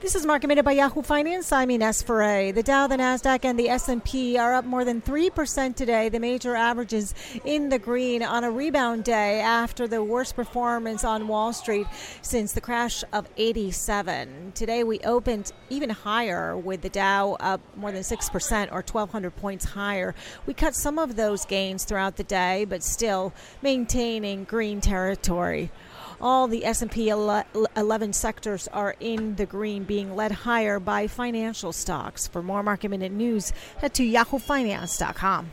This is Market Minute by Yahoo Finance. I'm Ines Ferre. The Dow, the Nasdaq, and the S&P are up more than three percent today. The major averages in the green on a rebound day after the worst performance on Wall Street since the crash of '87. Today we opened even higher with the Dow up more than six percent, or 1,200 points higher. We cut some of those gains throughout the day, but still maintaining green territory. All the S&P 11 sectors are in the green, being led higher by financial stocks. For more market minute news, head to yahoofinance.com.